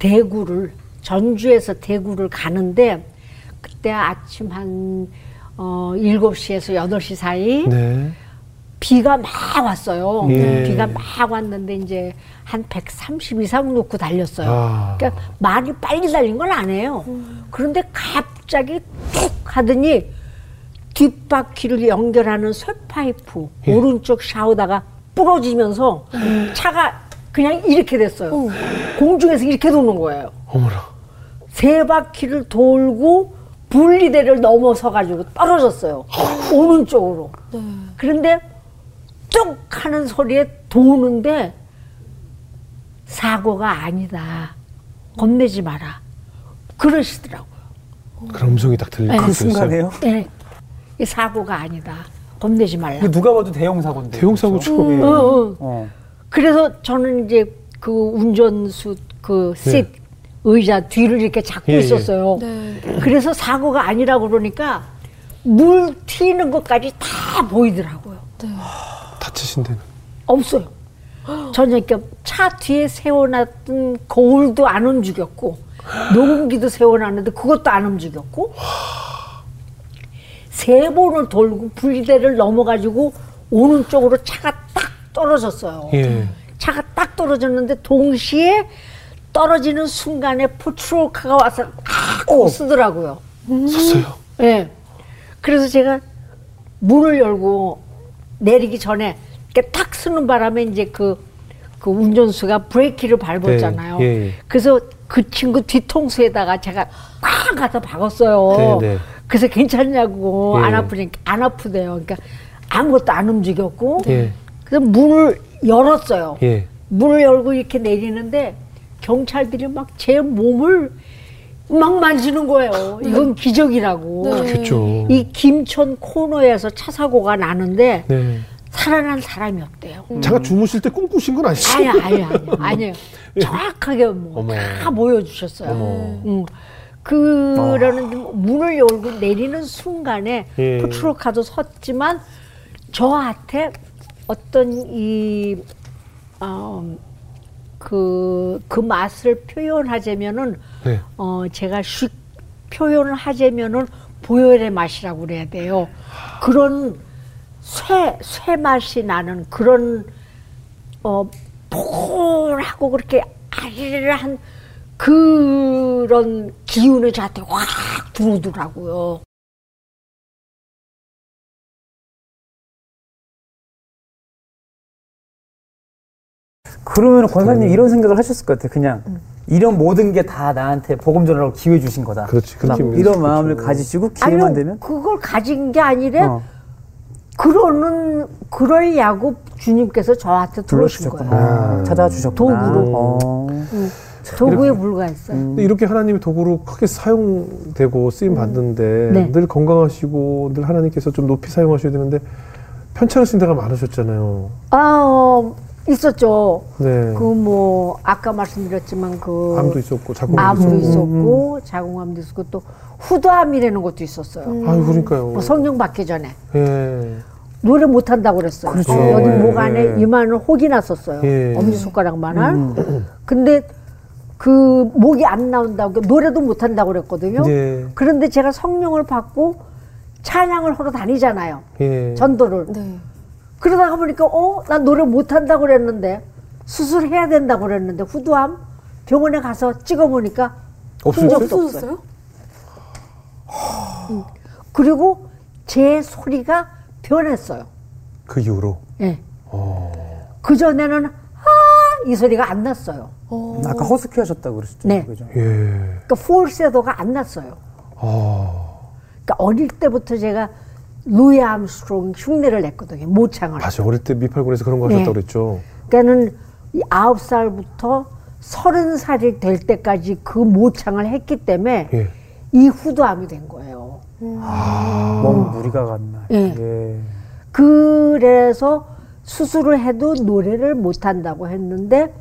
대구를 전주에서 대구를 가는데 그때 아침 한 어, 7시에서 8시 사이 네. 비가 막 왔어요. 예. 비가 막 왔는데 이제 한 130 이상 놓고 달렸어요. 아. 그러니까 많이 빨리 달린 건 아니에요. 그런데 갑자기 툭 하더니 뒷바퀴를 연결하는 쇠파이프 예. 오른쪽 샤우다가 부러지면서 차가 그냥 이렇게 됐어요. 공중에서 이렇게 도는 거예요. 어머나. 세 바퀴를 돌고 분리대를 넘어서 가지고 떨어졌어요. 오른쪽으로. 그런데 뚝 하는 소리에 도는데 사고가 아니다. 겁내지 마라. 그러시더라고요. 그런 음성이 딱 들리고 네. 그 순간에요? 예. 이 사고가 아니다. 겁내지 말라. 이거 누가 봐도 대형 사고인데. 대형 사고죠. 예. 어, 어. 어. 그래서 저는 이제 그 운전수 그씰 의자 뒤를 이렇게 잡고 예, 예. 있었어요. 그래서 사고가 아니라고 그러니까 물 튀는 것까지 다 보이더라고요. 다치신 데는. 없어요. 저는 그러니까 차 뒤에 세워놨던 거울도 안 움직였고 녹음기도 세워놨는데 그것도 안 움직였고 세 번을 돌고 분리대를 넘어가지고 오는 쪽으로 차가 딱 떨어졌어요. 예. 차가 딱 떨어졌는데 동시에 떨어지는 순간에 포트로카가 와서 딱 쓰더라고요. 섰어요. 예. 그래서 제가 문을 열고 내리기 전에 이렇게 탁 쓰는 바람에 이제 그, 그 운전수가 브레이크를 밟았잖아요. 네, 예, 예. 그래서 그 친구 뒤통수에다가 제가 꽉 가서 박았어요. 네, 네. 그래서 괜찮냐고 예. 안 아프니까 안 아프대요. 그러니까 아무것도 안 움직였고 예. 그래서 문을 열었어요. 예. 문을 열고 이렇게 내리는데 경찰들이 막 제 몸을 막 만지는 거예요. 이건 기적이라고. 그렇겠죠. 이 김천 코너에서 차 사고가 나는데 네. 살아난 사람이 없대요. 잠깐 주무실 때 꿈꾸신 건 아니죠? 아니 아니 아니 아니에요. 정확하게 뭐. 다 보여주셨어요. 어머. 응. 그러는데 문을 열고 내리는 순간에 예. 포트로카도 섰지만 저한테 어떤 이 어, 그, 그 맛을 표현하자면은, 네. 어, 제가 쉽 표현을 하자면은 보혈의 맛이라고 그래야 돼요. 그런 쇠, 쇠 맛이 나는 그런, 어, 포근하고 그렇게 아리한 그런 기운이 저한테 확 들어오더라고요. 그러면 권사님 이런 생각을 하셨을 것 같아요. 그냥 이런 모든 게 다 나한테 복음 전하라고 기회 주신 거다. 그렇지, 막 그렇게 이런 믿을 마음을. 가지시고 기회만 아니요, 되면 그걸 가진 게 아니라 어, 그러는 그러려고 주님께서 저한테 들어오신 거예요. 불러주셨구나. 찾아와 주셨구나. 도구로. 어. 도구에 불과했어요. 근데 이렇게 하나님의 도구로 크게 사용되고 쓰임 받는데 네. 늘 건강하시고 늘 하나님께서 좀 높이 사용하셔야 되는데 편찮으신 데가 많으셨잖아요. 아, 어, 있었죠. 네. 그 뭐 아까 말씀드렸지만 그 암도 있었고 자궁도 암도 있었고. 있었고 자궁암도 있었고 또 후두암이라는 것도 있었어요. 아유 그러니까요. 뭐 성령 받기 전에 예. 노래 못 한다고 그랬어요. 그렇죠. 어, 여기 예. 목 안에 이마는 혹이 났었어요. 예. 엄지 손가락만한. 근데 그 목이 안 나온다고 노래도 못 한다고 그랬거든요. 예. 그런데 제가 성령을 받고 찬양을 하러 다니잖아요. 예. 전도를. 그러다가 보니까 어, 나 노래 못 한다고 그랬는데 수술해야 된다고 그랬는데 후두암 병원에 가서 찍어 보니까 없으셨어요? 흔적도 없어요. 음. 그리고 제 소리가 변했어요. 그 이후로. 예. 어. 그 전에는 아, 이 소리가 안 났어요. 아까 허스키 하셨다고 그러셨죠. 네. 그죠? 예. 그러니까 팔세토가 안 났어요. 아. 그러니까 어릴 때부터 제가 루이 암스트롱 흉내를 냈거든요. 모창을. 맞아. 어릴 때 미팔군에서 그런 거 네. 하셨다고 그랬죠. 그러니까는 이 아홉 살부터 서른 살이 될 때까지 그 모창을 했기 때문에 예. 이 후두암이 된 거예요. 몸 무리가 갔나. 예. 예. 그래서 수술을 해도 노래를 못 한다고 했는데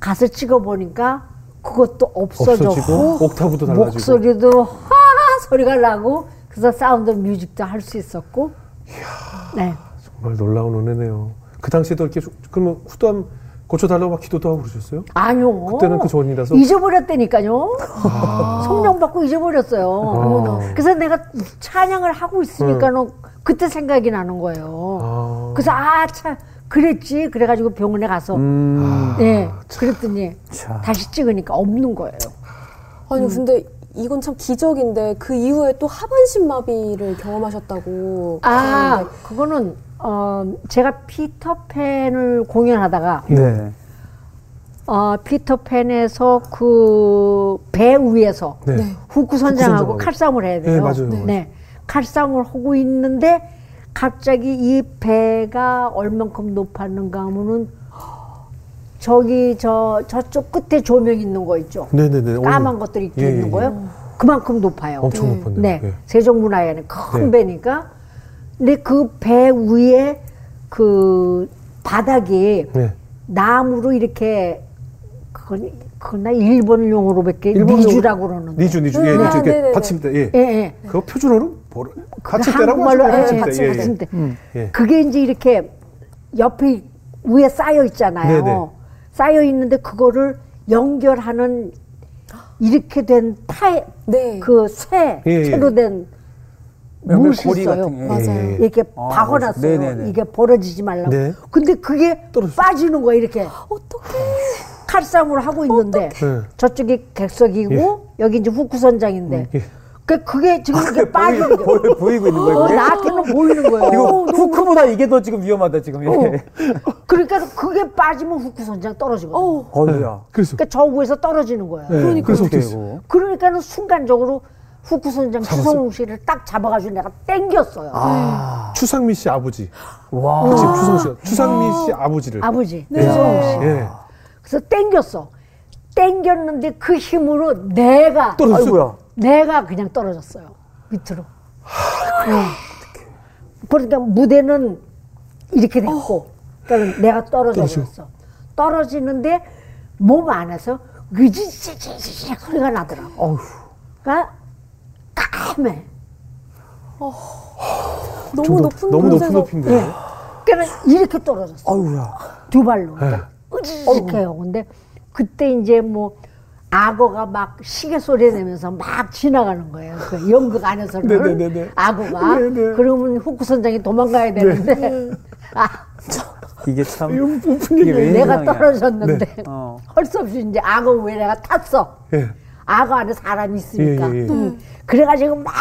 가서 찍어 보니까 그것도 없어졌고 없어지고 옥타브도 달라지고. 목소리도 하 소리가 나고 그래서 사운드 뮤직도 할 수 있었고 네. 정말 놀라운 은혜네요. 그 당시에도 이렇게 수- 그러면 후두암 고쳐달라고 막 기도도 하고 그러셨어요? 아니요. 그때는 그 전이라서? 잊어버렸다니까요. 성령 받고 잊어버렸어요. 어머나. 그래서 내가 찬양을 하고 있으니까는 그때 생각이 나는 거예요. 네. 아. 그래서 아참 그랬지. 그래가지고 병원에 가서 음. 예 그랬더니 자. 다시 찍으니까 없는 거예요. 아니 근데 이건 참 기적인데 그 이후에 또 하반신 마비를 경험하셨다고. 아 하는데 그거는 어 제가 피터팬을 공연하다가 네. 어 피터팬에서 그 배 위에서 네. 네. 후쿠 선장하고 선장하고. 칼싸움을 해야 돼요. 네, 맞아요. 네. 네. 칼싸움을 하고 있는데 갑자기 이 배가 얼만큼 높았는가 하면은 저기 저 저쪽 끝에 조명 있는 거 있죠. 네네네. 까만 어, 것들이 이렇게 예, 예, 있는 예. 거예요. 그만큼 높아요. 엄청 높았네요. 네. 예. 세종문화회는 큰 네. 배니까. 근데 그 배 위에 그 바닥이 네. 나무로 이렇게 그건 그건 나 일본 니주라고 그러는데. 니주, 니주. 예, 음, 니주. 아. 이렇게 받침대. 예. 예, 예. 그거 표준어는 뭐라? 받침대라고 그 하죠. 예, 받침대. 예, 예. 받침대. 예. 그게 이제 이렇게 옆에 위에 쌓여 있잖아요. 네네. 쌓여 있는데 그거를 연결하는 이렇게 된 타에 네. 그쇠 예, 예. 채로 된 연결 못이 고리 있어요. 맞아요. 예, 예. 이렇게 아, 박아놨어요. 네네네. 이게 벌어지지 말라고. 네. 근데 그게 떨어졌어요. 빠지는 거야 이렇게 어떻게? 칼싸움을 하고 있는데 네. 저쪽이 객석이고 여기 이제 후쿠 선장인데 예. 그 그게 지금 이렇게 빠지는 보이, 거예요. 보이, 보이고 있는 거예요. 어, 그게? 나한테는 보이는 거예요. 이거 어, 후크보다 이게 더 지금 위험하다 지금. 예. 그러니까 그게 빠지면 후쿠 선장 떨어지거든요. 어. 어우야. 그래서. 그러니까 저 위에서 떨어지는 거예요. 네. 그러니까 그래서 어떻게? 이거? 그러니까는 순간적으로 후쿠 선장? 추성웅 씨를 딱 잡아가지고 내가 땡겼어요. 아. 추상미 씨 아버지. 와. 그치, 추성 씨가. 추상미 씨 아버지를. 아버지 네. 추성웅 씨. 예. 그래서 땡겼어. 땡겼는데 그 힘으로 내가 떨어졌어요. 내가 그냥 떨어졌어요 밑으로. 네. 그러니까 무대는 이렇게 됐고, 그러니까 내가 떨어져 버렸어. 떨어지는데 몸 안에서 으지지지지 소리가 나더라고. 어휴. 그러니까 까매. 너무 좀 높은 너무 높은 높인데. 예. 그러니까 이렇게 떨어졌어. 두 발로. 네. 으지직해요. 근데 그때 이제 뭐 악어가 막 시계 소리 내면서 막 지나가는 거예요. 그 연극 안에서는 네네네네. 악어가. 네네. 그러면 후쿠 선장이 도망가야 되는데 아, 이게 참. 이게. 왜 내가. 떨어졌는데 어. 할수 없이 이제 악어 위에 내가 탔어. 예. 악어 안에 사람이 있으니까. 예, 예, 예. 음. 그래가지고 막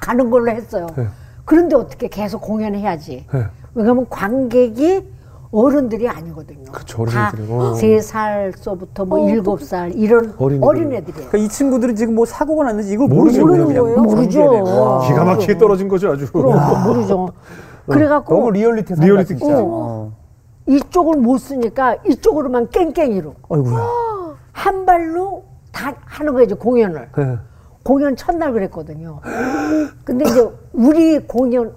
가는 걸로 했어요. 예. 그런데 어떻게 계속 공연해야지. 예. 왜냐면 관객이 어른들이 아니거든요. 그쵸, 어린애들이. 어. 다세 살서부터 뭐 일곱 살 이런 어린이들. 어린애들이에요. 그러니까 이 친구들이 지금 뭐 사고가 났는지 이걸 모르죠, 모르는 모르는 거예요. 모르죠. 와. 기가 막히게 떨어진 거죠, 아주. 그럼 모르죠. 그래갖고 너무 리얼리티 리얼리티 진짜. 있죠. 어. 이쪽을 못 쓰니까 이쪽으로만 깽깽이로 아이고야. 한 발로 다 하는 거예요, 이제 공연을. 예. 공연 첫날 그랬거든요. 근데 이제 우리 공연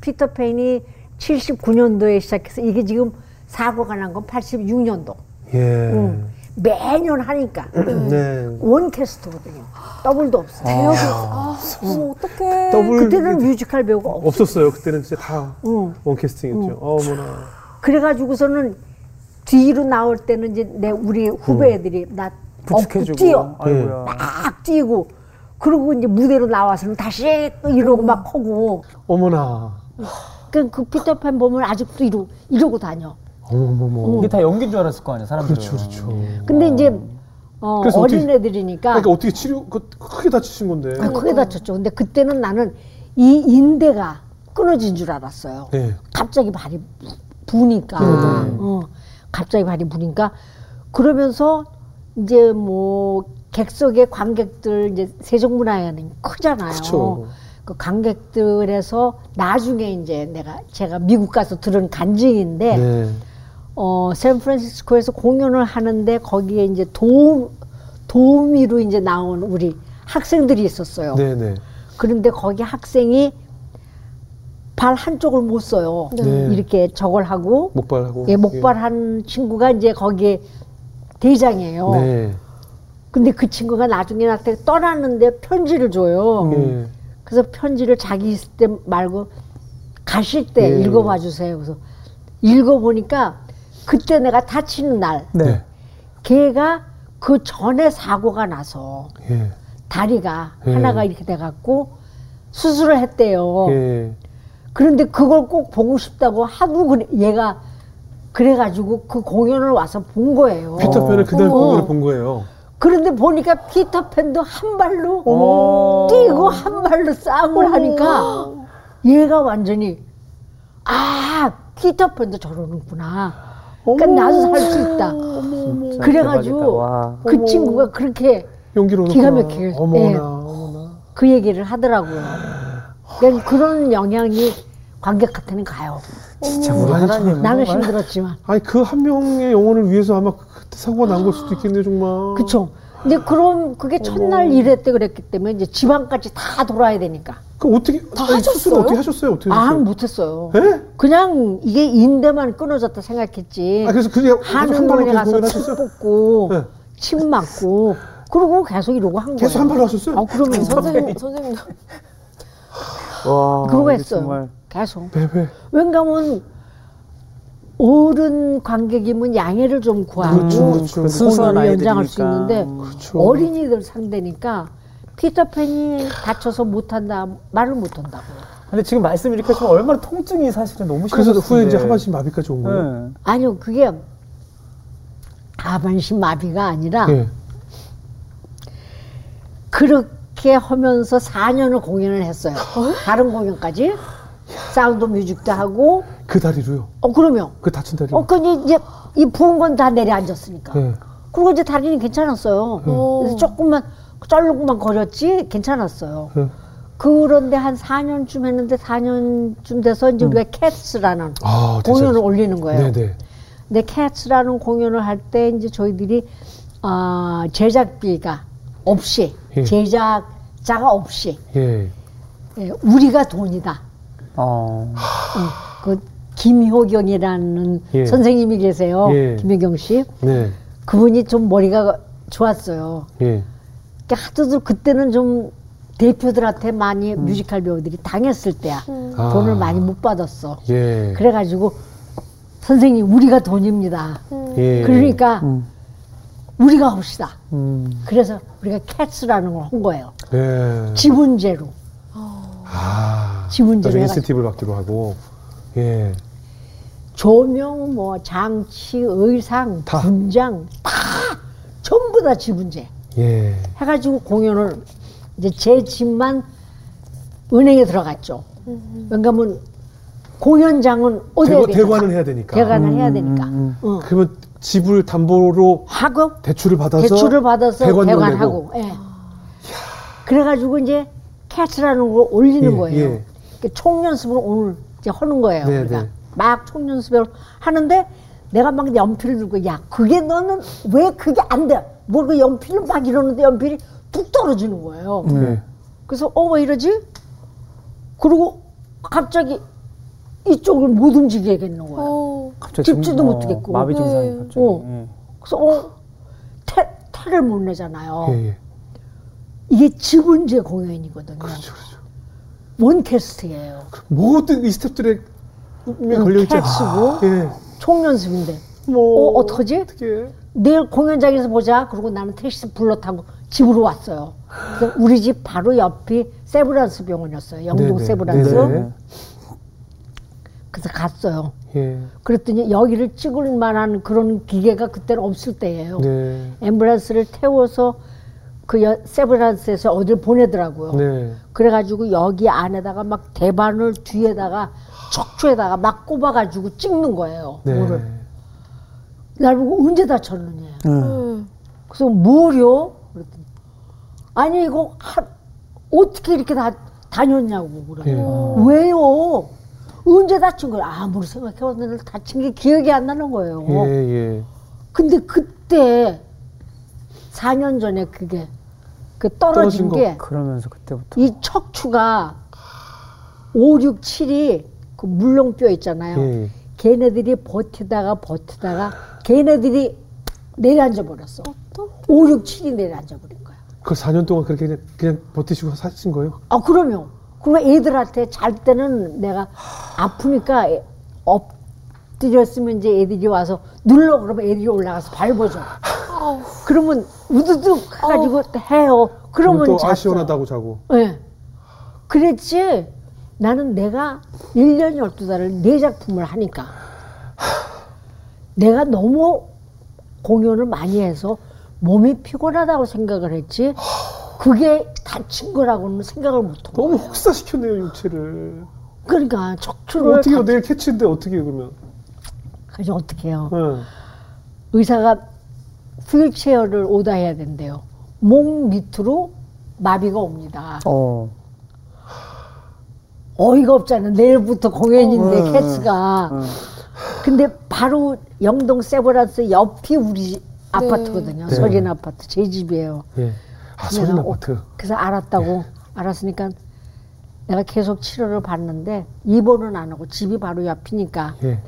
피터팬이 79년도에 시작해서 이게 지금 사고가 난 건 86년도. 예. 매년 하니까 네. one cast거든요. 더블도 없어요. 대역이 아, 어머 어떡해. 더블 그때는 뮤지컬 배우가 없어. 없었어요. 그때는 진짜 다 응. one casting이었죠. 어머나. 그래가지고서는 뒤로 나올 때는 이제 내 우리 후배들이 나 업고 부축해주고. 뛰어. 아이고야. 막 뛰고. 그리고 이제 무대로 나와서는 다시 또 이러고 막 하고. 어머나. 그, 그 피터팬 보면 아직도 이러, 이러고 다녀. 어머머머. 이게 다 연기인 줄 알았을 거 아니야 사람들은. 그렇죠, 그렇죠. 근데 이제 어, 그래서 어떻게- 어린애들이니까 그러니까 어떻게 치료, 그 크게 다치신 건데. 아, 크게 다쳤죠. 근데 그때는 나는 이 인대가 끊어진 줄 알았어요. 네. 갑자기 발이 부- 부니까, 어, 갑자기 발이 부니까 그러면서 이제 뭐 객석의 관객들 이제 세종문화회는 크잖아요. 그쵸. 그 관객들에서 나중에 이제 내가 제가 미국 가서 들은 간증인데 네. 어, 샌프란시스코에서 공연을 하는데 거기에 이제 도움, 도우미로 이제 나온 우리 학생들이 있었어요. 네네. 그런데 거기 학생이 발 한쪽을 못 써요. 네. 이렇게 저걸 하고, 목발하고. 예, 목발한 친구가 이제 거기에 대장이에요. 네. 근데 그 친구가 나중에 나한테 떠났는데 편지를 줘요. 예. 그래서 편지를 자기 있을 때 말고 가실 때 예. 읽어봐 주세요. 그래서 읽어보니까 그때 내가 다치는 날 네. 걔가 그 전에 사고가 나서 예. 다리가 예. 하나가 이렇게 돼갖고 수술을 했대요. 예. 그런데 그걸 꼭 보고 싶다고 하도 그래, 얘가 그래가지고 그 공연을 와서 본 거예요. 피터팬을 그날 어머. 공연을 본 거예요. 그런데 보니까 피터팬도 한 발로. 뛰고 한 발로 싸움을 하니까 얘가 완전히 아 피터팬도 저러는구나. 그러니까 나도 살 수 있다. 그래가지고. 그 친구가 그렇게 용기로 기가. 막히게, 어머나, 예. 어머나. 그 얘기를 하더라고요. 그러니까 그런 영향이 관객 같으면 가요. 진짜 우리 아니, 하나님 나는 힘들었지만. 아니 그 한 명의 영혼을 위해서 아마 그때 사고가 난 걸 수도 있겠네요 정말. 그쵸. 근데 그럼 그게 첫날 일했대 그랬기 때문에 이제 집안까지 다 돌아야 되니까. 그 어떻게 다 아니, 하셨어요? 어떻게 하셨어요? 어떻게 아, 하셨어요? 못했어요. 예? 그냥 이게 인대만 끊어졌다 생각했지. 아 그래서 그냥 한 계속 가서 침? 뽑고, 네. 침 맞고, 그러고 계속 이러고 한 거예요. 계속 한 발로 하셨어요? 아, 그러면 선생님, 선생님. 와. 그러고 이게 했어요. 정말 계속. 네, 네. 왜냐면 어른 관객이면 양해를 좀 구하고 그렇죠, 그렇죠. 순수한 공연을 연장할 수. 있는데 그렇죠. 어린이들 상대니까 피터팬이 다쳐서 못한다 말을 못한다고. 근데 지금 말씀 이렇게 하시면 얼마나 통증이 사실은 너무 그래서 심하셨을 후에 이제. 하반신 마비까지 온 거예요. 네. 아니요 그게 하반신 마비가 아니라 예. 그렇게 하면서 4년을 공연을 했어요. 다른 공연까지 사운드 뮤직도 하고 그 다리로요. 어 그러면 그 다친 다리. 어 그니 이제 이 부은 건 다 내려앉았으니까. 예. 그리고 이제 다리는 괜찮았어요. 그래서 조금만 쩔르고만 거렸지 괜찮았어요. 예. 그런데 한 4년쯤 했는데 4년쯤 돼서 이제 우리가 캐츠라는 아, 공연을 대단하다. 올리는 거예요. 네네. 근데 캐츠라는 공연을 할 때 이제 저희들이 아 제작비가 없이 예. 제작자가 없이 예. 예, 우리가 돈이다. 어. 예, 그 김효경이라는 예. 선생님이 계세요. 예. 김효경 씨. 네. 그분이 좀 머리가 좋았어요. 예. 그러니까 하도 그때는 좀 대표들한테 많이 뮤지컬 배우들이 당했을 때야. 아. 돈을 많이 못 받았어. 예. 그래가지고 선생님 우리가 돈입니다. 예. 그러니까 음. 우리가 합시다. 음. 그래서 우리가 캐츠라는 걸 한 거예요. 네. 지분제로. 아. 지분제로. 인센티브를 받기로 하고. 예. 조명, 뭐 장치, 의상, 다. 분장 다 전부 다 지분제. 예. 해가지고 공연을 이제 제 집만 은행에 들어갔죠. 왜냐면 공연장은 어디에 대관, 대관을 해야 되니까. 대관을 해야 되니까. 음, 어. 그러면 집을 담보로 하고 대출을 받아서 대출을 받아서 대관하고. 예. 그래가지고 이제 캐츠라는 걸 올리는 예, 거예요. 예. 그러니까 총연습을 오늘 이제 하는 거예요. 네, 우리가 네. 막 총연습을 하는데 내가 막 연필을 들고 야 그게 너는 왜 그게 안 돼? 뭘그 연필을 막 이러는데 연필이 뚝 떨어지는 거예요. 네. 그래서 어 왜 이러지? 그리고 갑자기 이쪽을 못 움직이겠는 거예요. 어, 갑자기 찝지도 정- 못하겠고. 마비 증상이 네. 갑자기. 어. 예. 그래서 어 태, 태를 못 내잖아요. 예, 예. 이게 지분제 공연이거든요. 그렇죠, 그렇죠. 원캐스트예요. 모든 이 스탭들의 꿈에 응, 걸려있죠. 캐치고 예. 총연습인데 뭐. 어, 어떡하지? 어떻게. 내일 공연장에서 보자. 그러고 나는 택시 불러 타고 집으로 왔어요. 그래서 우리 집 바로 옆이 세브란스 병원이었어요. 영동 네네. 세브란스. 네네. 그래서 갔어요. 예. 그랬더니 여기를 찍을 만한 그런 기계가 그때는 없을 때예요. 네. 앰뷸런스를 태워서 그 여- 세브란스에서 어딜 보내더라고요. 네. 그래가지고 여기 안에다가 막 대반을 뒤에다가 척추에다가 막 꼽아가지고 찍는 거예요. 네. 뭐를. 날 보고 언제 다쳤느냐. 음. 그래서 뭐려? 그랬더니 아니 이거 하, 어떻게 이렇게 다 다녔냐고 그래. 예. 왜요? 언제 다친 거야? 아무리 생각해봤는데 다친 게 기억이 안 나는 거예요. 예, 예. 근데 그때 4년 전에 그게 그 떨어진 떨어진 거. 게 그러면서 그때부터. 이 척추가 5, 6, 7이 그 물렁뼈 있잖아요. 예. 걔네들이 버티다가 버티다가 걔네들이 내려앉아 버렸어. 5, 6, 7이 내려앉아 버린 거야. 그 4년 동안 그렇게 그냥, 그냥 버티시고 사신 거예요? 아, 그럼요. 그리고 애들한테 잘 때는 내가 아프니까 엎, 엎드렸으면 이제 애들이 와서 눌러 그러면 애들이 올라가서 밟아줘. 그러면 우두둑 해가지고 해요. 그러면 또 아, 잤어요. 시원하다고 자고. 예. 그랬지. 나는 내가 1년 12달을 네 작품을 하니까 내가 너무 공연을 많이 해서 몸이 피곤하다고 생각을 했지 그게 다친 거라고는 생각을 못한 너무 거예요. 혹사시켰네요, 육체를. 그러니까 척추를 어떻게 해요? 다, 내일 캐치인데 어떻게 해요, 그러면? 그래서 어떻게 해요? 예. 의사가 휠체어를 오다해야 된대요. 목 밑으로 마비가 옵니다. 어. 어이가 없잖아. 내일부터 공연인데 어, 캐스가. 어. 근데 바로 영동 세브란스 옆이 우리 아파트거든요. 네. 서린 아파트 제 집이에요. 예. 아, 내가 서진 어- 아파트. 그래서 알았다고 알았으니까 내가 계속 치료를 받는데 입원은 안 하고 집이 바로 옆이니까 예.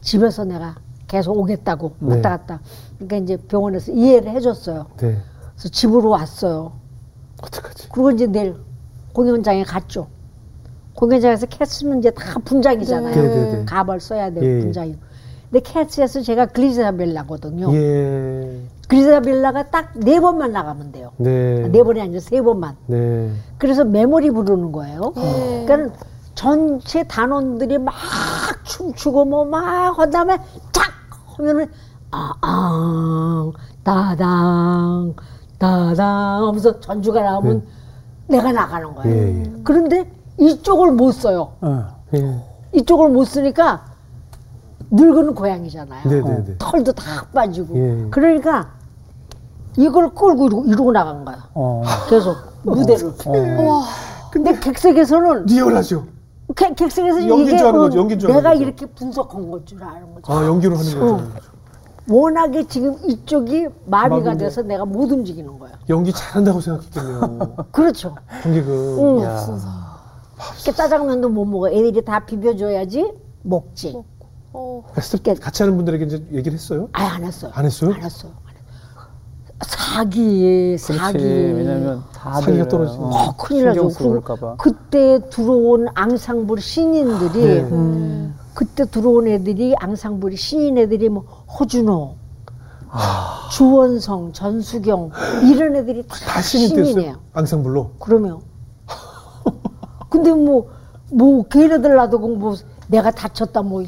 집에서 내가 계속 오겠다고 네. 왔다 갔다. 그러니까 이제 병원에서 이해를 해줬어요. 네. 그래서 집으로 왔어요. 어떡하지? 그리고 이제 내일 공연장에 갔죠. 공연장에서 캐스는 이제 다 분장이잖아요. 네, 네, 네. 가발 써야 될 예. 분장이. 근데 캐스에서 제가 그리자벨라거든요. 예. 그리자벨라가 딱 네 번만 나가면 돼요. 네. 네 번이 아니라 세 번만. 네. 그래서 메모리 부르는 거예요. 네. 그러니까 전체 단원들이 막 춤추고 뭐막 한 다음에 탁 하면은 아앙 따당 따당 하면서 전주가 나오면 내가 나가는 거예요. 예, 예. 그런데 이쪽을 못 써요. 어. 예. 이쪽을 못 쓰니까 늙은 고양이잖아요. 네, 네, 네. 털도 다 빠지고. 예. 그러니까 이걸 끌고 이러고, 이러고 나간 거야. 어. 계속 무대를. 와, 근데 객석에서는 리얼하죠. 객- 객석에서 연기인 이게 줄 아는 어, 거죠, 연기인 줄 아는 내가 거죠. 이렇게 분석한 걸 줄 아는 거죠. 아, 연기로 하는 거죠. 어. 워낙에 지금 이쪽이 마비가. 돼서 내가 못 움직이는 거야. 연기 잘한다고 생각했겠네요. 그렇죠. 연기금. 응. 야. 이렇게 짜장면도 못 먹어. 애들이 다 비벼줘야지 먹지. 어, 스태프 같이 하는 분들에게 이제 얘기를 했어요? 아예 안 했어요. 안 했어요? 안 했어요. 사기. 사기. 왜냐면 다들 사기가 떨어지니까. 어, 큰일 나죠. 쓰일까봐. 그때 들어온 앙상블 신인들이 네. 음, 그때 들어온 애들이 앙상블이 신인 애들이 뭐 허준호, 아. 주원성, 전수경 이런 애들이 다, 다 신인 신인이에요. 때였어요? 앙상블로? 그러면 근데 뭐뭐 걔네들 놔두고 뭐 내가 다쳤다 뭐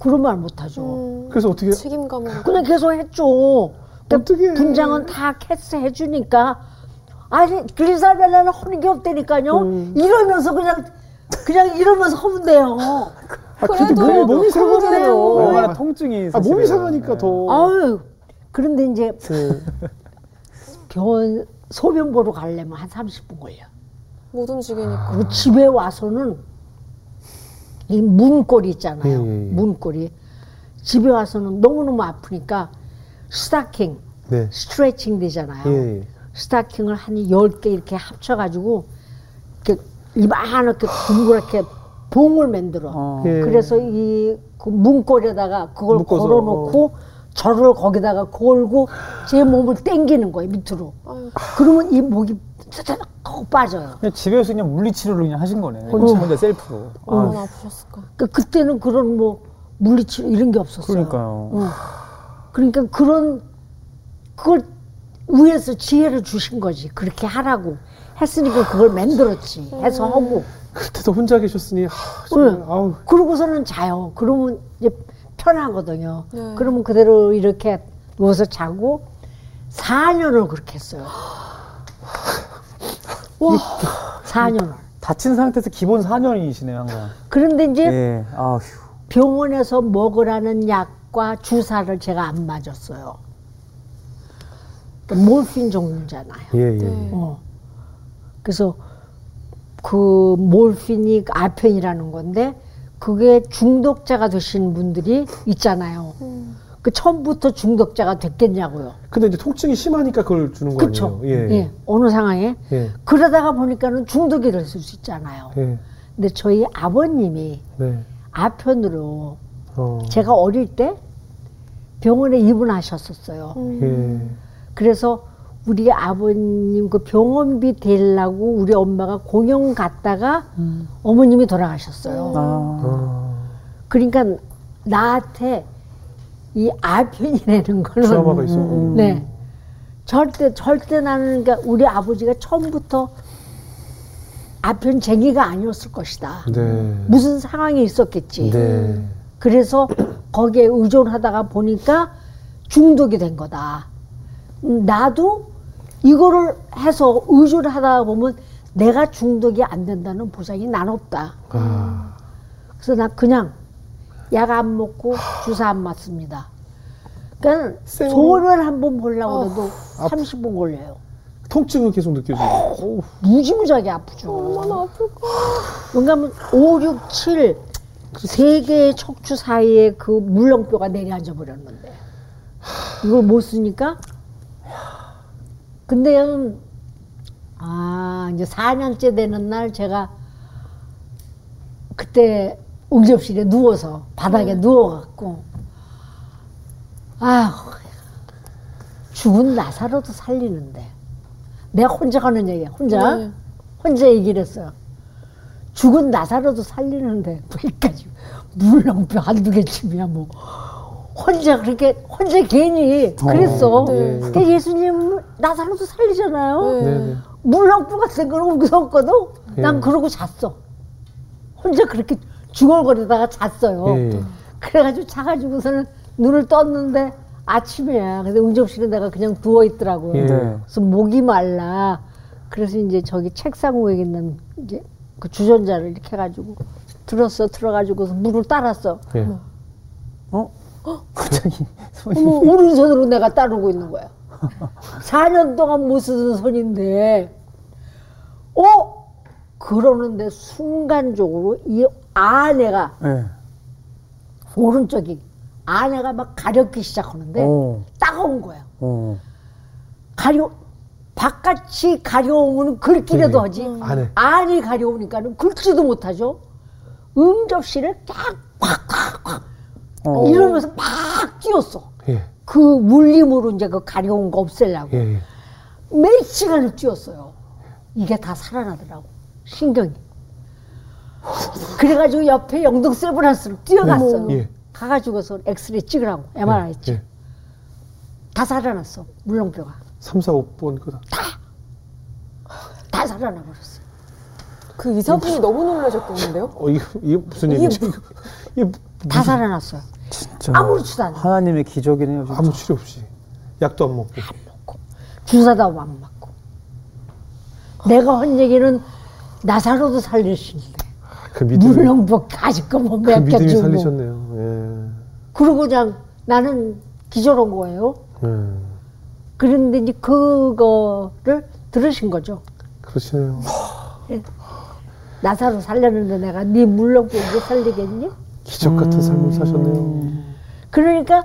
그런 말 못하죠. 음, 그래서 어떻게 책임감으로. 그냥 계속 했죠. 어떡해. 분장은 다 캐스 해 주니까 아니 글리사벨라는 하는 게 없다니까요. 음. 이러면서 그냥 그냥 이러면서 하면 돼요. 아, 그래도 몸이, 몸이 상하잖아요. 얼마나 통증이 아, 몸이. 상하니까 더. 아유 그런데 이제 네. 병원 소변 보러 가려면 한 30분 걸려. 못 움직이니까. 그리고 집에 와서는 이 문고리 있잖아요. 예, 예, 예. 문고리. 집에 와서는 너무너무 아프니까 스타킹, 네. 스트레칭 되잖아요. 예, 예. 스타킹을 한 10개 이렇게 합쳐가지고 이렇게 이만하게 둥그렇게 봉을 만들어. 어. 예. 그래서 이 그 문고리에다가 그걸 묶어서, 걸어놓고 저를 거기다가 걸고 제 몸을 당기는 거예요 밑으로. 아유, 그러면 이 목이 하고 빠져요. 그냥 집에서 그냥 물리치료를 그냥 하신 거네. 혼자, 혼자 셀프로. 얼마나 아프셨을까. 그 그때는 그런 뭐 물리치료 이런 게 없었어요. 그러니까요. 어. 그러니까 그런 그걸 위에서 지혜를 주신 거지. 그렇게 하라고 했으니까 그걸 만들었지. 해서 하고. 그때도 혼자 계셨으니, 하, 정말, 응. 아우. 그러고서는 자요. 그러면 이제 편하거든요. 네. 그러면 그대로 이렇게 누워서 자고 4년을 그렇게 했어요. 와, 4년을. 다친 상태에서 기본 4년이시네요, 항상. 그런데 이제 예. 아휴. 병원에서 먹으라는 약 과 주사를 제가 안 맞았어요. 그러니까 몰핀 종류잖아요. 예, 예. 네. 어. 그래서 그 몰핀이 아펜이라는 건데 그게 중독자가 되신 분들이 있잖아요. 음. 그 처음부터 중독자가 됐겠냐고요. 근데 이제 통증이 심하니까 그걸 주는 거 그렇죠. 아니에요? 예. 어느 상황에 예. 그러다가 보니까는 중독이 될 수 있잖아요. 예. 근데 저희 아버님이 네. 아편으로 어. 제가 어릴 때 병원에 입원하셨었어요. 음. 예. 그래서 우리 아버님 그 병원비 대려고 우리 엄마가 공연 갔다가 어머님이 돌아가셨어요. 아. 어. 그러니까 나한테 이 아편이라는 거는 트라우마가 있어. 음. 네. 절대 절대 나는 그러니까 우리 아버지가 처음부터 아편쟁이가 아니었을 것이다. 네. 무슨 상황이 있었겠지. 네. 그래서 거기에 의존하다가 보니까 중독이 된 거다. 음, 나도 이거를 해서 의존하다 보면 내가 중독이 안 된다는 보장이 난 없다. 아, 그래서 나 그냥 약 안 먹고 주사 안 맞습니다. 그러니까 쌩. 소변 한번 보려고 해도 30분 걸려요. 통증은 계속 느껴지고. 무지무지하게 아프죠. 얼마나 아플까. 왜냐하면 5, 6, 7, 세 개의 척추 사이에 그 물렁뼈가 내려앉아 버렸는데. 이걸 못 쓰니까? 근데 아 이제 4년째 되는 날 제가 그때 응접실에 누워서 바닥에 누워갖고 아 죽은 나사로도 살리는데. 내가 혼자 하는 얘기야 혼자? 네. 혼자 얘기를 했어요. 죽은 나사로도 살리는데 뭐까지 물렁뼈 한두 개쯤이야 뭐 혼자 그렇게 혼자 괜히 그랬어. 네. 근데 예수님 나사로도 살리잖아요. 네. 물렁뼈 같은 거는 무섭거든. 난 예. 그러고 잤어. 혼자 그렇게 중얼거리다가 잤어요. 예. 그래가지고 자가지고서는 눈을 떴는데 아침이야. 근데 응접실에 내가 그냥 누워 있더라고요. 예. 네. 그래서 목이 말라. 그래서 이제 저기 책상 위에 있는 이제 그 주전자를 이렇게 해가지고 들었어. 들어가지고서 물을 따랐어. 예. 어? 갑자기 손이 어머, 오른손으로 내가 따르고 있는 거야. 4년 동안 못 쓰던 손인데, 어? 그러는데 순간적으로 이 아내가, 네. 오른쪽이, 아내가 막 가렵기 시작하는데, 어. 따가운 거야. 어. 가려, 바깥이 가려우면 긁기라도 네. 하지. 안에. 안이 가려우니까는 긁지도 못하죠. 응접실을 딱, 콱, 콱, 콱. 어. 이러면서 막 뛰었어. 예. 그 물림으로 이제 그 가려운 거 없애려고. 예. 예. 몇 시간을 뛰었어요. 이게 다 살아나더라고. 신경이. 그래가지고 옆에 영동 세브란스로 뛰어갔어요. 예. 가가지고서 엑스레이 찍으라고. MRI 찍. 예. 다 살아났어. 물렁뼈가. 3, 4, 5번 거다. 다 살아나 버렸어. 그 의사분이 너무 놀라셨겠는데요? 어, 이거, 이게 무슨 이게 일이지? 이게 다 살아났어요. 진짜 아무렇지도 않아. 하나님의 기적이네요. 진짜. 아무 치료 없이. 약도 안 먹고. 주사도 안 맞고. 내가 한 얘기는 나사로도 살릴 수 있는데. 그 믿음이, 가지고 뭐그 믿음이 몇 개주고. 살리셨네요. 예. 그러고 그냥 나는 기절한 거예요. 예. 그런데 이제 그거를 들으신 거죠. 그러시네요. 나사로 살렸는데 내가 네 물렁뼈 왜 살리겠니? 기적 같은 삶을 사셨네요. 그러니까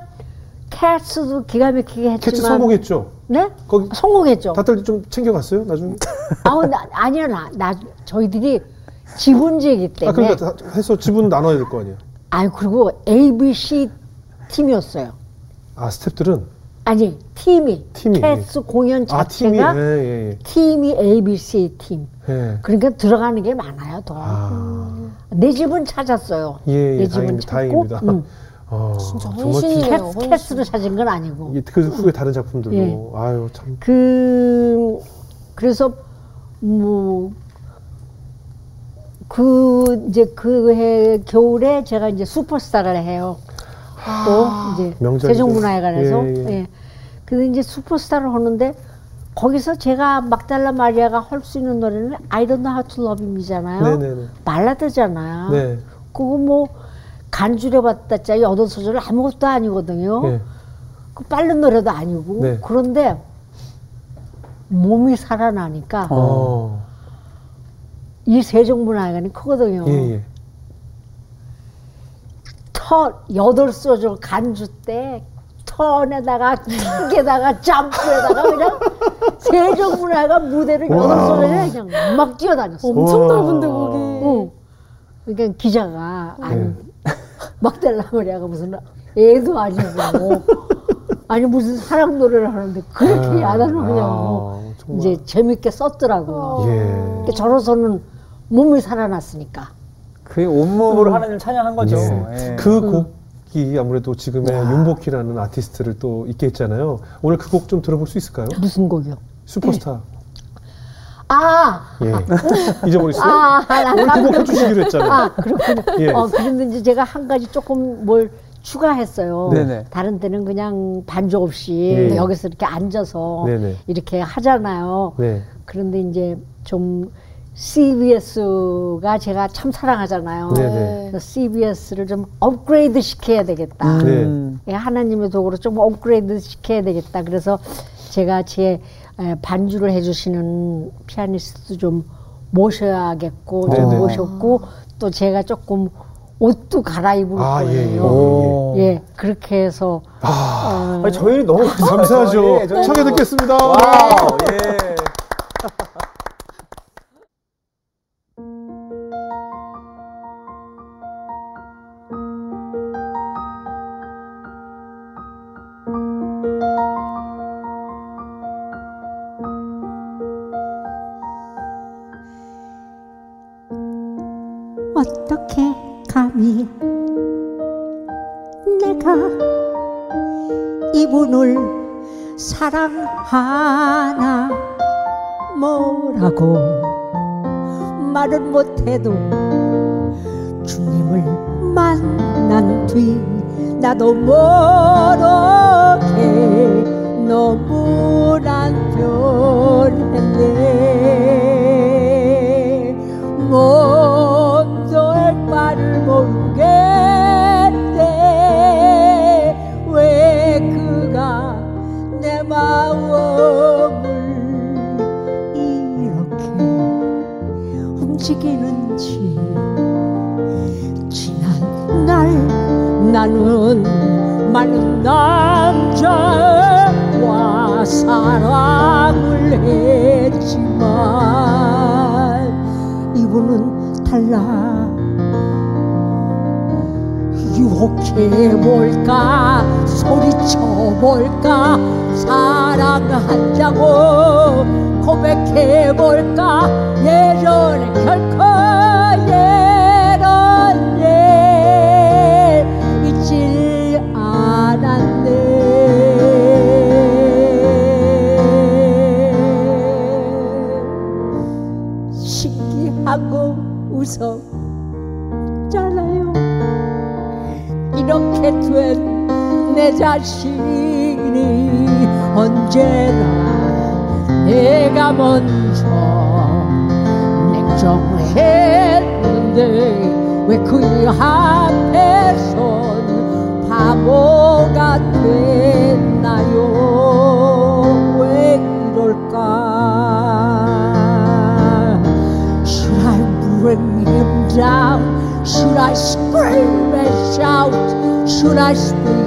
캐스도 기가 막히게 했지만 캐치 성공했죠? 네? 거기 성공했죠. 다들 좀 챙겨갔어요? 나중에? 아우 나, 아니야 나, 나 저희들이 지분제이기 아, 때문에 그러니까 다 해서 지분 나눠야 될 거 아니에요? 아니 그리고 ABC 팀이었어요. 아, 스탭들은? 아니 팀이, 팀이. 캐스 공연 아, 팀이? 예, 자체가 예, 팀이 ABC 팀. 예. 예. 그러니까 들어가는 게 많아요 더. 아, 내 집은 찾았어요. 예, 예, 내 집은 다행입니다. 찾고. 다행입니다. 음. 어, 진짜 정말 헌신이네요. 기- 캐, 훨씬. 캐스를 찾은 건 아니고. 이게 그 후에 다른 작품들도 예. 아유 참 그 그래서 뭐 그 이제 그 해 겨울에 제가 이제 슈퍼스타를 해요. 또 이제 명작이죠. 세종문화회관에서 예, 예. 예. 근데 이제 슈퍼스타를 하는데 거기서 제가 막달라 마리아가 할 수 있는 노래는 I Don't Know How to Love. 네네네. 발라드잖아요. 네. 그거 뭐 간주려 봤다 짜리 여덟 소절 아무것도 아니거든요. 예. 그 빠른 노래도 아니고 네. 그런데 몸이 살아나니까 어. 이 세종문화회관이 크거든요. 예, 예. 터 여덟 소절 간주 때 턴에다가 킥에다가 점프에다가 그냥 세종 문화회관 무대를 여덟 소절에 그냥 막 뛰어다녔어. 엄청. 넓은데 거기. 응. 그러니까 기자가 아니 네. 막달라마리아가 무슨 애도 아니고 아니 무슨 사랑 노래를 하는데 그렇게 야단을 하냐고 아. 이제 재밌게 썼더라고요. 예. 그러니까 저로서는 몸이 살아났으니까. 그게 온몸으로 하나님 찬양한 거죠. 예. 예. 그곡 곡이 아무래도 지금의 윤복희라는 아티스트를 또 있게 했잖아요. 오늘 그 곡 좀 들어볼 수 있을까요? 무슨 곡이요? 슈퍼스타. 아, 예. 잊어버렸어요? 아, 나 오늘 그 곡 해주시기로 했잖아요. 아, 그렇군요. 예. 어, 그런데 제가 한 가지 조금 뭘 추가했어요. 네네. 다른 때는 그냥 반주 없이 네. 여기서 이렇게 앉아서 네네. 이렇게 하잖아요. 네. 그런데 이제 좀 CBS가 제가 참 사랑하잖아요. 네네. 그래서 CBS를 좀 업그레이드 시켜야 되겠다. 음. 예, 하나님의 도구로 좀 업그레이드 시켜야 되겠다. 그래서 제가 제 에, 반주를 해주시는 피아니스트 좀 모셔야겠고 좀 네네. 모셨고 또 제가 조금 옷도 갈아입을 아, 예, 예. 거예요. 오. 예, 그렇게 해서 어, 아니, 저희는 너무 감사하죠. 예, 저희는 청해 듣겠습니다. 와우, 예. 내가 이분을 사랑하나 뭐라고 말은 못해도 주님을 만난 뒤 나도 모르게 너무난 변했네 나는 많은 남자와 사랑을 했지만 이분은 달라. 유혹해볼까? 소리쳐볼까? 사랑한다고 고백해볼까? 예전에 결 내 자신이 언제나 내가 먼저 냉정을 했는데 왜 그 앞에선 바보가 됐나요 왜 이럴까 Should I bring him down? Should I scream and shout? Should I speak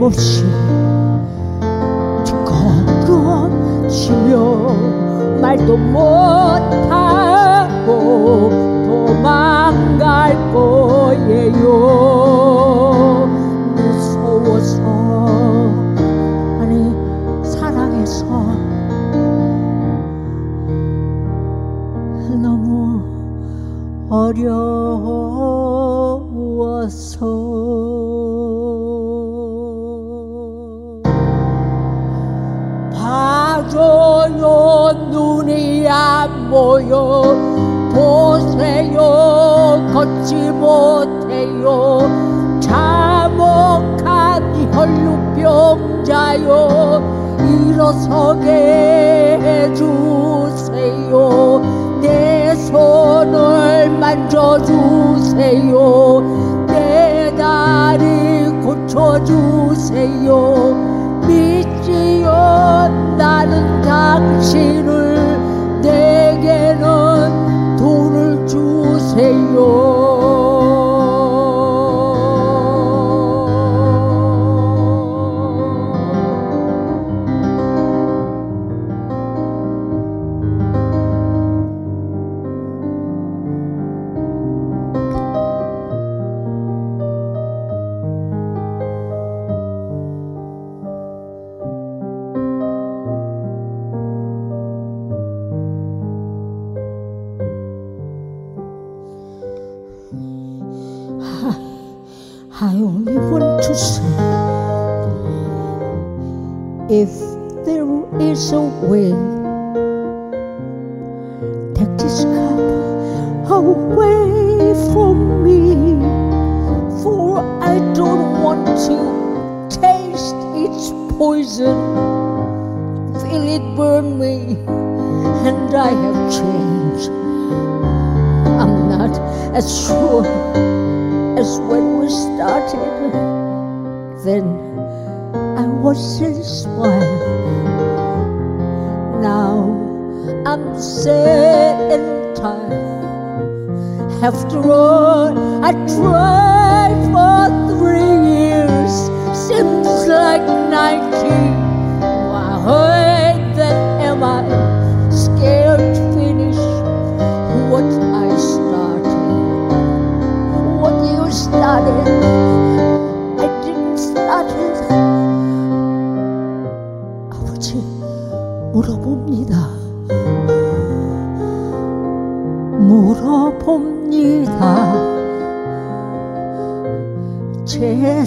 틀림없이 두꺼워지며 말도 못하고 도망갈 거예요. 무서워서 아니 사랑해서 너무 어려워서 안 보여. 보세요. 걷지 못해요. 참혹한 혈루병자요 일어서게 해주세요. 내 손을 만져주세요. 내 다리 고쳐주세요. 믿지요. 나는 당신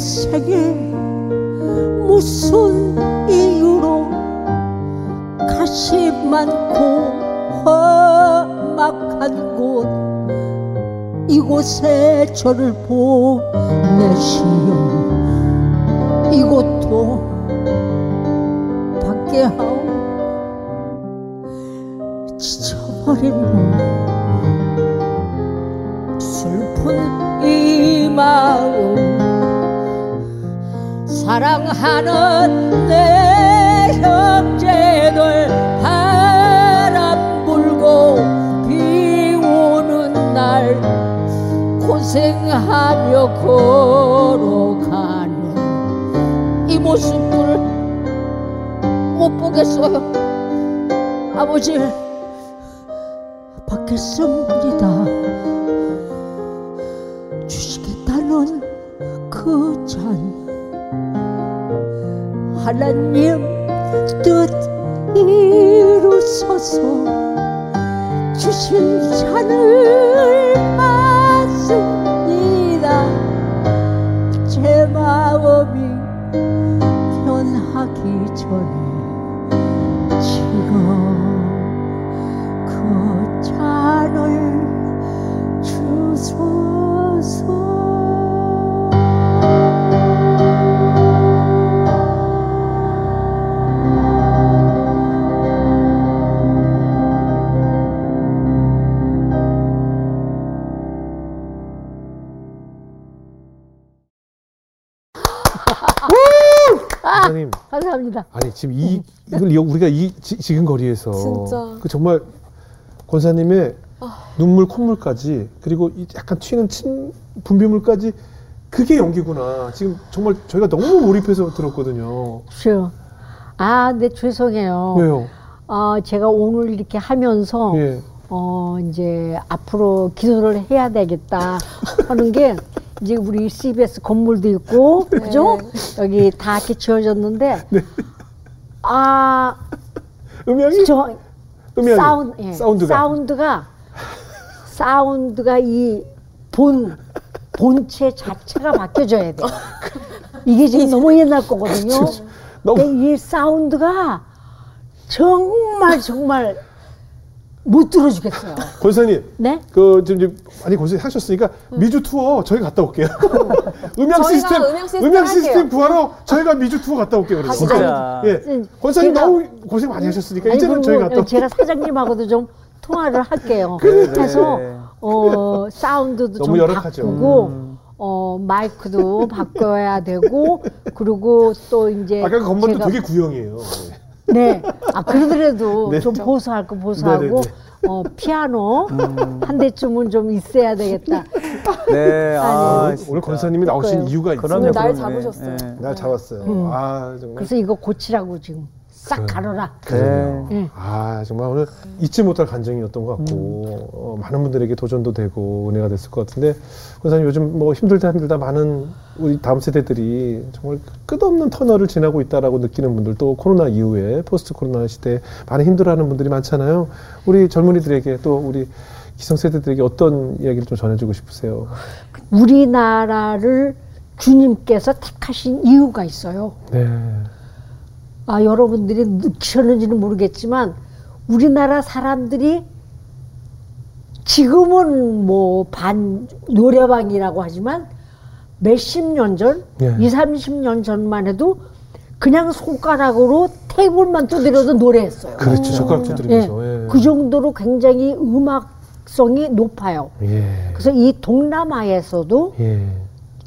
제 생에 무슨 이유로 가시 많고 험악한 곳 이곳에 저를 보내시오. 이곳도 밖에 하오. 지쳐버린 몸 사랑하는 내 형제들 바람 불고 비 오는 날 고생하며 걸어가는 이 모습을 못 보겠어요. 아버지 받겠습니다 주시겠다는 그잔 하나님 뜻 이루소서. 주신 잔을 감사합니다. 아니 지금 이 이걸 이- 우리가 이 지, 지금 거리에서 진짜. 그 정말 권사님의 눈물 콧물까지 그리고 이 약간 튀는 침 분비물까지 그게 연기구나. 지금 정말 저희가 너무 몰입해서 들었거든요. 그렇죠. 아, 근데 죄송해요. 왜요? 어, 제가 오늘 이렇게 하면서 예. 어, 이제 앞으로 기도를 해야 되겠다 하는 게 이제 우리 CBS 건물도 있고 그죠? 여기 다 이렇게 지어졌는데 아, 음향이? 저 음향이? 사운, 예, 사운드가? 사운드가 사운드가 이 본 본체 자체가 바뀌어져야 돼요. 이게 지금 너무 옛날 거거든요. 너무 근데 이 사운드가 정말 정말 못 들어주겠어요. 권사님 네? 그 지금 이제 많이 고생 하셨으니까 미주 투어 저희 갔다 올게요. 음향 저희가 시스템 음향 시스템 음향 할게요. 시스템 구하러 저희가 미주 투어 갔다 올게요. 그래서. 진짜. 예. 음, 권사님 제가- 너무 고생 많이 하셨으니까 아니, 이제는 그리고 저희 갔다 올게요. 제가 사장님하고도 좀 통화를 할게요. 네, 해서 네. 어, 사운드도 너무 좀 열악하죠. 바꾸고 음. 어, 마이크도 바꿔야 되고 그리고 또 이제 아까 그 건물도 제가- 되게 구형이에요. 네. 아, 그러더라도 네. 좀 보수할 거 보수하고, 네, 어, 피아노 음. 한 대쯤은 좀 있어야 되겠다. 네, 아, 오늘, 오늘 권사님이 나오신. 이유가 있어요. 그럼요, 날. 잡으셨어요. 예. 날 잡았어요. 음. 아 정말. 그래서 이거 고치라고 지금 싹 가려라. 그래요. 네. 아 정말 오늘 잊지 못할 감정이었던 것 같고 어, 많은 분들에게 도전도 되고 은혜가 됐을 것 같은데 권사님 요즘 뭐 힘들다 힘들다 많은 우리 다음 세대들이 정말 끝없는 터널을 지나고 있다라고 느끼는 분들 또 코로나 이후에 포스트 코로나 시대에 많이 힘들어하는 분들이 많잖아요. 우리 젊은이들에게 또 우리 기성 세대들에게 어떤 이야기를 좀 전해주고 싶으세요? 우리나라를 주님께서 택하신 이유가 있어요. 네. 아, 여러분들이 느끼셨는지는 모르겠지만 우리나라 사람들이 지금은 뭐 반 노래방이라고 하지만 몇십 년 전, 예. 이 30년 전만 해도 그냥 손가락으로 테이블만 두드려도 노래했어요. 그렇죠. 젓가락 두드리면서. 예. 그 정도로 굉장히 음악성이 높아요. 예. 그래서 이 동남아에서도 예.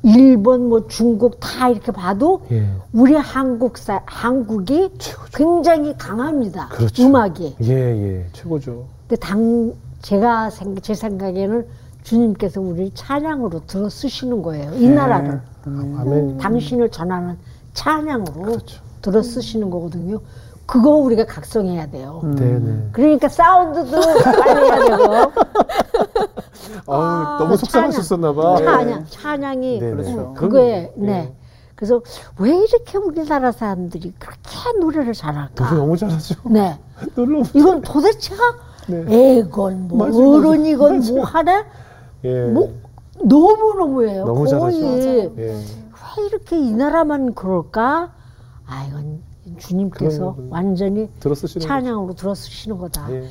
일본, 뭐 중국 다 이렇게 봐도 예. 우리 한국사 한국이 굉장히 강합니다. 그렇죠. 음악이. 예, 예. 최고죠. 근데 당 제가 생, 제 생각에는 주님께서 우리 찬양으로 들어 쓰시는 거예요. 이 나라를 아멘. 당신을 전하는 찬양으로 그렇죠. 들어 쓰시는 거거든요. 그거 우리가 각성해야 돼요. 네, 네. 그러니까 사운드도 빨리 해야 되고 아우, 너무 속상하셨었나 봐. 찬양, 찬양이 네, 네. 그렇죠. 그거에 그럼요. 네. 그래서 왜 이렇게 우리나라 사람들이 그렇게 노래를 잘할까? 노래 너무 잘하죠. 네. 너무 이건 도대체가 네. 애건 뭐 맞아요, 맞아요. 어른 이건 뭐 하나 예. 뭐 너무 너무해요. 너무 거의. 예. 왜 이렇게 이 나라만 그럴까? 아 이건 주님께서. 완전히 찬양으로 들어쓰시는 거다. 예.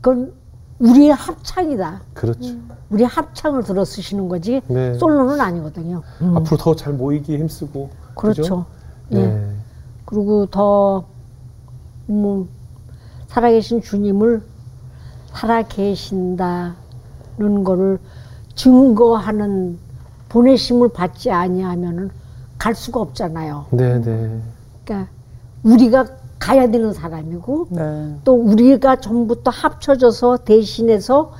그건 우리의 합창이다. 그렇죠. 우리 합창을 들어 쓰시는 거지 네. 솔로는 아니거든요. 음, 앞으로 더 잘 모이기 힘쓰고. 그렇죠. 그죠? 예. 예. 그리고 더, 뭐, 살아계신 주님을 살아계신다는 거를 증거하는 보내심을 받지 아니하면은 갈 수가 없잖아요. 네, 네. 그러니까 우리가 가야 되는 사람이고 네. 또 우리가 전부 또 합쳐져서 대신해서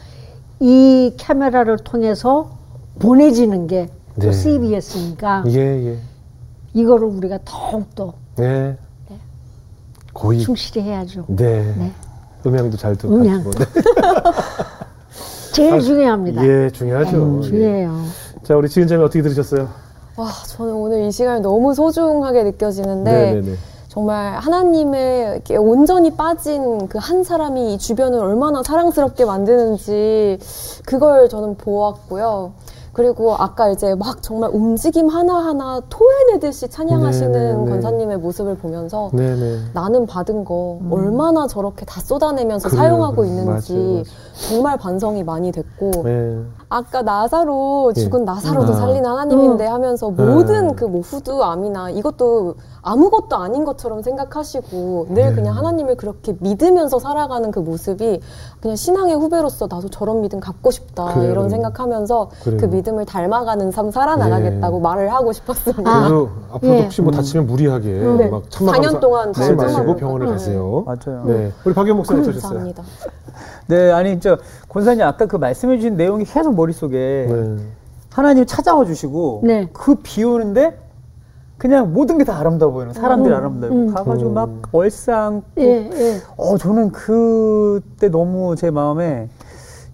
이 카메라를 통해서 보내지는 게또 네. CBS니까 예, 예. 이거를 우리가 더욱더 네. 고이. 충실히 해야죠. 네. 네. 음향도 잘 듣고. 음향. 네. 제일 중요합니다. 예, 중요하죠. 음, 예. 중요해요. 자, 우리 지은자매 어떻게 들으셨어요? 와, 저는 오늘 이 시간이 너무 소중하게 느껴지는데 네, 네, 네. 정말 하나님의 이렇게 온전히 빠진 그 한 사람이 이 주변을 얼마나 사랑스럽게 만드는지 그걸 저는 보았고요. 그리고 아까 이제 막 정말 움직임 하나하나 토해내듯이 찬양하시는 네, 네, 네. 권사님의 모습을 보면서 네, 네. 나는 받은 거 얼마나 저렇게 다 쏟아내면서 그래요, 사용하고. 있는지 맞아요, 맞아요. 정말 반성이 많이 됐고 네. 아까 나사로 예. 죽은 나사로도 아. 살리는 하나님인데 하면서 네. 모든 그 뭐 후두 암이나 이것도 아무것도 아닌 것처럼 생각하시고 늘 네. 그냥 하나님을 그렇게 믿으면서 살아가는 그 모습이 그냥 신앙의 후배로서 나도 저런 믿음 갖고 싶다 그래요. 이런 생각하면서 그래요. 그 믿음을 닮아가는 삶 살아나가겠다고 네. 말을 하고 싶었습니다. 아. 그래도 앞으로 예. 혹시 뭐 다치면 무리하게 네. 막 천막 4년 감사 동안 하지 잘 마시고. 병원을 네. 가세요. 맞아요. 네. 우리 박영 목사님 어떠셨어요? 네, 아니, 저, 권사님 아까 그 말씀해 주신 내용이 계속 머릿속에 네. 하나님 찾아와 주시고 네. 그비 오는데 그냥 모든 게 다 아름다워 보이는 사람들이 음, 아름다워 음. 가가지고 막 얼싸안고 예, 예. 어 저는 그때 너무 제 마음에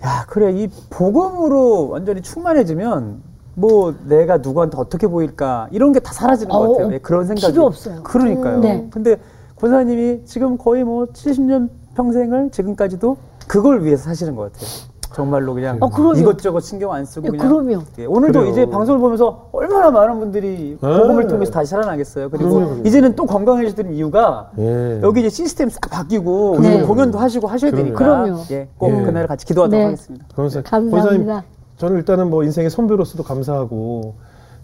야 그래 이 복음으로 완전히 충만해지면 뭐 내가 누구한테 어떻게 보일까 이런 게 다 사라지는 어, 것 같아요 예, 그런 생각이 필요 없어요. 그러니까요 음, 네. 근데 권사님이 지금 거의 뭐 70년 평생을 지금까지도 그걸 위해서 사시는 것 같아요 정말로 그냥 어, 그럼요. 이것저것 신경 안 쓰고 예, 그냥 그럼요. 예, 오늘도 그래요. 이제 방송을 보면서 얼마나 많은 분들이 네. 복음을 통해서 다시 살아나겠어요. 그리고 그럼요, 그럼요. 이제는 또 건강해지는 이유가 예. 여기 이제 시스템 싹 바뀌고 네. 그리고 공연도 하시고 하셔야 그럼요. 되니까 그럼요. 예, 꼭 예. 그날 같이 기도하도록 네. 하겠습니다. 권사- 감사합니다. 권사님, 저는 일단은 뭐 인생의 선배로서도 감사하고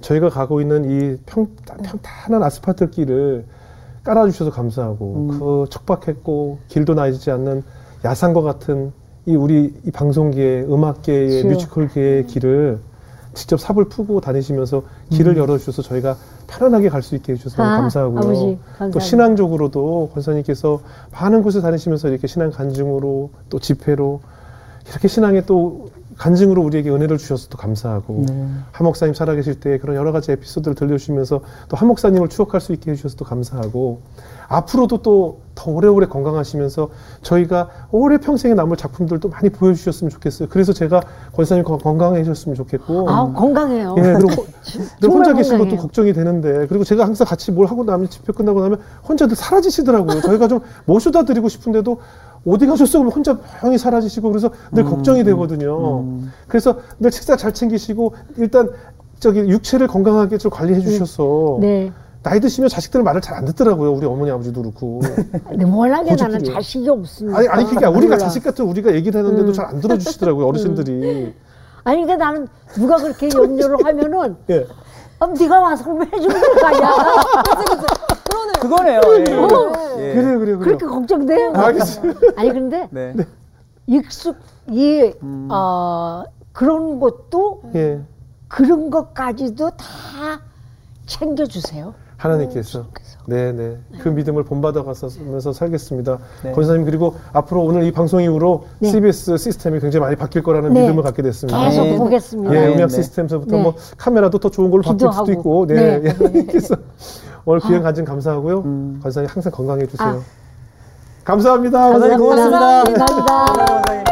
저희가 가고 있는 이 평, 평탄한 아스팔트 길을 깔아주셔서 감사하고 그 척박했고 길도 나이지 않는 야산과 같은 이 우리 이 방송계의 음악계의 그렇죠. 뮤지컬계의 길을 직접 삽을 푸고 다니시면서 길을 열어주셔서 저희가 편안하게 갈 수 있게 해주셔서 아, 감사하고요. 아버지. 또 신앙적으로도 권사님께서 많은 곳에 다니시면서 이렇게 신앙 간증으로 또 집회로 이렇게 신앙에 또 간증으로 우리에게 은혜를 주셔서 또 감사하고 한 목사님 살아계실 때 그런 여러 가지 에피소드를 들려주시면서 또 한 목사님을 추억할 수 있게 해주셔서 또 감사하고 앞으로도 또 더 오래오래 건강하시면서 저희가 오래 평생에 남을 작품들도 많이 보여주셨으면 좋겠어요. 그래서 제가 권사님 건- 건강해졌으면 좋겠고 아, 건강해요. 예, 그리고 늘 혼자 계신 것도. 걱정이 되는데 그리고 제가 항상 같이 뭘 하고 나면 집회 끝나고 나면 혼자들 사라지시더라고요. 저희가 좀 모셔다 드리고 싶은데도 어디 가셨어? 그러면 혼자 조용히 사라지시고 그래서 늘 걱정이 되거든요. 그래서 늘 식사 잘 챙기시고 일단 저기 육체를 건강하게 좀 관리해 주셔서 네. 나이 드시면 자식들 말을 잘 안 듣더라고요. 우리 어머니 아버지도 그렇고. 근데 워낙에 나는 고집이에요. 자식이 없으니까. 아니 아니 그게 우리가 몰라. 자식 같은 우리가 얘기를 했는데도 음. 잘안 들어주시더라고요 어르신들이. 아니 그러니까 나는 누가 그렇게 염려를 하면은 예. 어, 네가 와서 그럼 해주는 거 아니야. 그거네요. 예. 예. 그래요 그래요 그렇게. 걱정돼요. 알겠습니다. 아니 근데 네. 익숙 이 음. 어, 그런 것도 예. 그런 것까지도 다 챙겨주세요. 하나님께서 네네 그 믿음을 본받아가면서 살겠습니다. 네. 권사님 그리고 앞으로 오늘 이 방송 이후로 네. CBS 시스템이 굉장히 많이 바뀔 거라는 네. 믿음을 갖게 됐습니다. 계속 네. 보겠습니다. 예, 네, 음악 네. 시스템서부터 네. 뭐 카메라도 더 좋은 걸로 바뀔 수도. 있고, 네. 네. 그래서 오늘 귀한 간증 감사하고요. 음. 권사님 항상 건강해 주세요. 아. 감사합니다. 감사합니다. 감사합니다. 감사합니다.